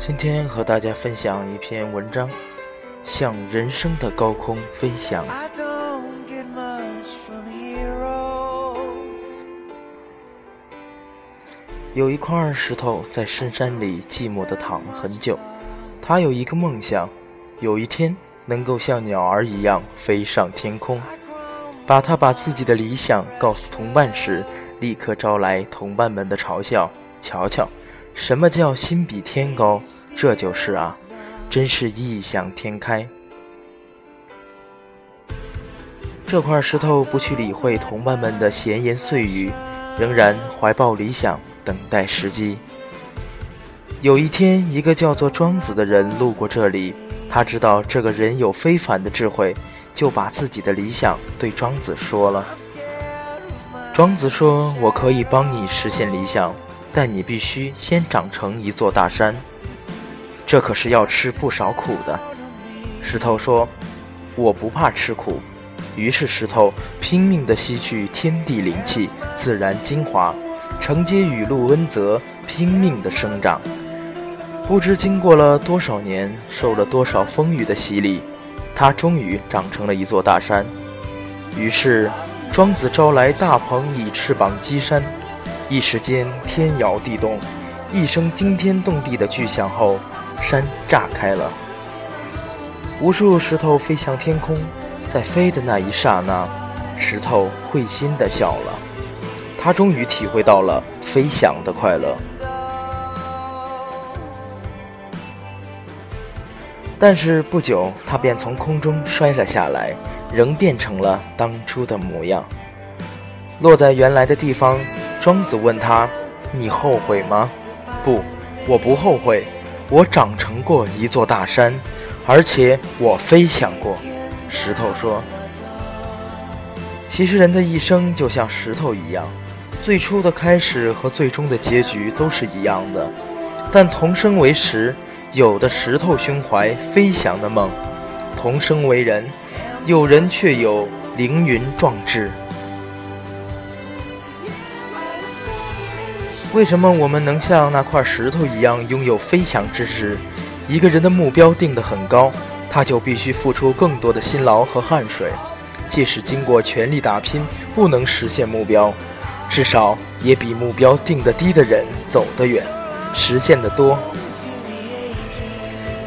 今天和大家分享一篇文章，向人生的高空飞翔。有一块石头在深山里寂寞地躺了很久，他有一个梦想，有一天能够像鸟儿一样飞上天空。把他把自己的理想告诉同伴时，立刻招来同伴们的嘲笑。瞧瞧。什么叫心比天高？这就是啊，真是异想天开。这块石头不去理会同伴们的闲言碎语，仍然怀抱理想，等待时机。有一天，一个叫做庄子的人路过这里，他知道这个人有非凡的智慧，就把自己的理想对庄子说了。庄子说：“我可以帮你实现理想。”但你必须先长成一座大山，这可是要吃不少苦的。石头说：“我不怕吃苦。”于是石头拼命地吸取天地灵气、自然精华，承接雨露恩泽，拼命地生长。不知经过了多少年，受了多少风雨的洗礼，它终于长成了一座大山。于是庄子招来大鹏，以翅膀击山。一时间天摇地动，一声惊天动地的巨响后，山炸开了。无数石头飞向天空，在飞的那一刹那，石头会心的笑了。他终于体会到了飞翔的快乐。但是不久，他便从空中摔了下来，仍变成了当初的模样，落在原来的地方。庄子问他：“你后悔吗？”“不，我不后悔。我长成过一座大山，而且我飞翔过。”石头说：“其实人的一生就像石头一样，最初的开始和最终的结局都是一样的。但同生为石，有的石头胸怀飞翔的梦；同生为人，有人却有凌云壮志。”为什么我们能像那块石头一样拥有飞翔之志？一个人的目标定得很高，他就必须付出更多的辛劳和汗水。即使经过全力打拼不能实现目标，至少也比目标定得低的人走得远，实现得多。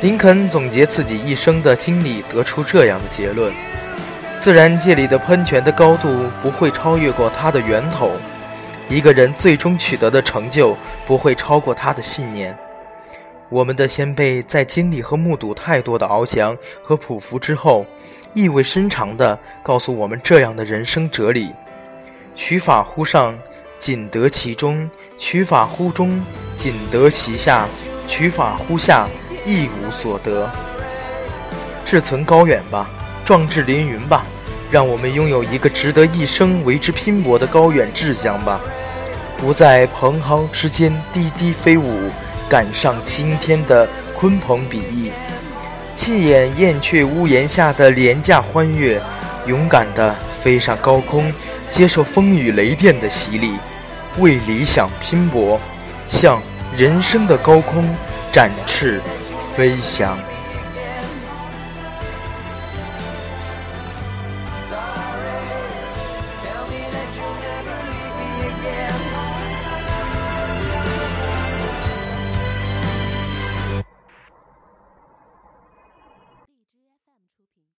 林肯总结自己一生的经历，得出这样的结论：自然界里的喷泉的高度不会超越过它的源头。一个人最终取得的成就不会超过他的信念。我们的先辈在经历和目睹太多的翱翔和匍匐之后，意味深长地告诉我们这样的人生哲理：取法乎上，仅得其中；取法乎中，仅得其下；取法乎下，一无所得。志存高远吧，壮志凌云吧。让我们拥有一个值得一生为之拼搏的高远志向吧，不在蓬蒿之间低低飞舞，赶上青天的鲲鹏比翼，弃眼燕雀屋檐下的廉价欢悦，勇敢地飞上高空，接受风雨雷电的洗礼，为理想拼搏，向人生的高空展翅飞翔。